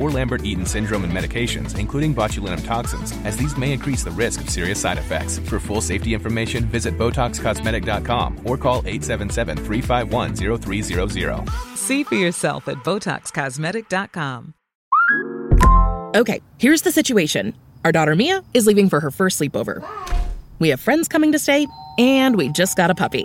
or Lambert Eaton syndrome and medications, including botulinum toxins, as these may increase the risk of serious side effects. For full safety information, visit BotoxCosmetic.com or call 877 351 0300. See for yourself at BotoxCosmetic.com. Okay, here's the situation our daughter Mia is leaving for her first sleepover. We have friends coming to stay, and we just got a puppy.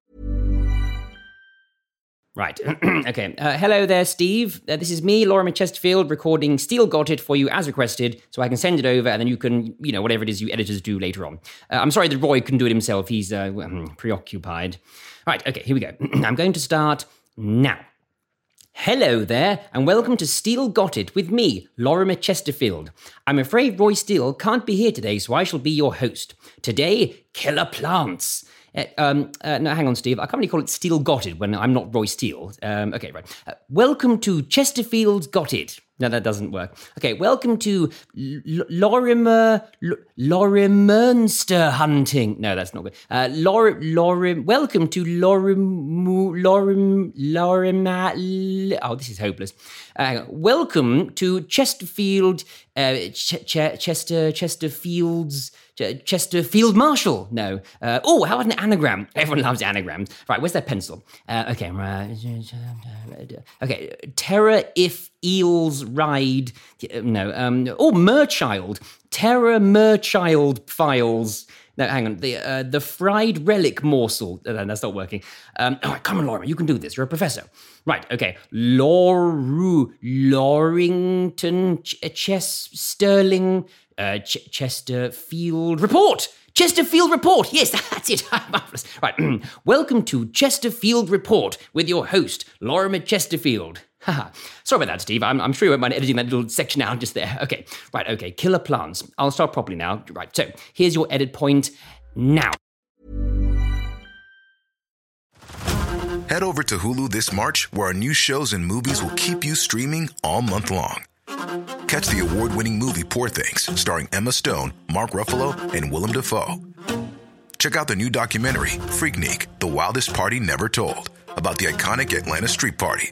Right. okay. Uh, hello there, Steve. Uh, this is me, Laura Chesterfield, recording Steel Got It for you as requested, so I can send it over and then you can, you know, whatever it is you editors do later on. Uh, I'm sorry that Roy couldn't do it himself. He's uh, preoccupied. Right. Okay. Here we go. I'm going to start now. Hello there, and welcome to Steel Got It with me, Lorrimer Chesterfield. I'm afraid Roy Steele can't be here today, so I shall be your host. Today, killer plants. Uh, um, uh, no, hang on, Steve. I can't really call it Steel Got It when I'm not Roy Steele. Um, okay, right. Uh, welcome to Chesterfield's Got It. No, that doesn't work. Okay, welcome to L- Lorrimer L- Lorimerster hunting. No, that's not good. Uh, Lor Lorim. Welcome to Lorim Lorim Lorim. Oh, this is hopeless. Uh, welcome to Chesterfield. Uh, Ch- Ch- Chester Chesterfield's. Chesterfield Marshall. No. Uh, oh, how about an anagram? Everyone loves anagrams. Right, where's that pencil? Uh, okay, okay. Terror if eels ride. No. Um, oh, Merchild. Terror Merchild files. No, hang on. The uh, the fried relic morsel. Uh, that's not working. Um, come on, Laura. You can do this. You're a professor. Right. Okay. Loru Lorington Ch- Chess Sterling uh, Ch- Chesterfield report. Chesterfield Report. Yes, that's it. Marvelous. Right. Welcome to Chesterfield Report with your host, Lorrimer Chesterfield. Sorry about that, Steve. I'm, I'm sure you won't mind editing that little section out just there. Okay. Right. Okay. Killer plants. I'll start properly now. Right. So here's your edit point now. Head over to Hulu this March, where our new shows and movies will keep you streaming all month long. Catch the award winning movie Poor Things, starring Emma Stone, Mark Ruffalo, and Willem Dafoe. Check out the new documentary, Freaknik The Wildest Party Never Told, about the iconic Atlanta Street Party.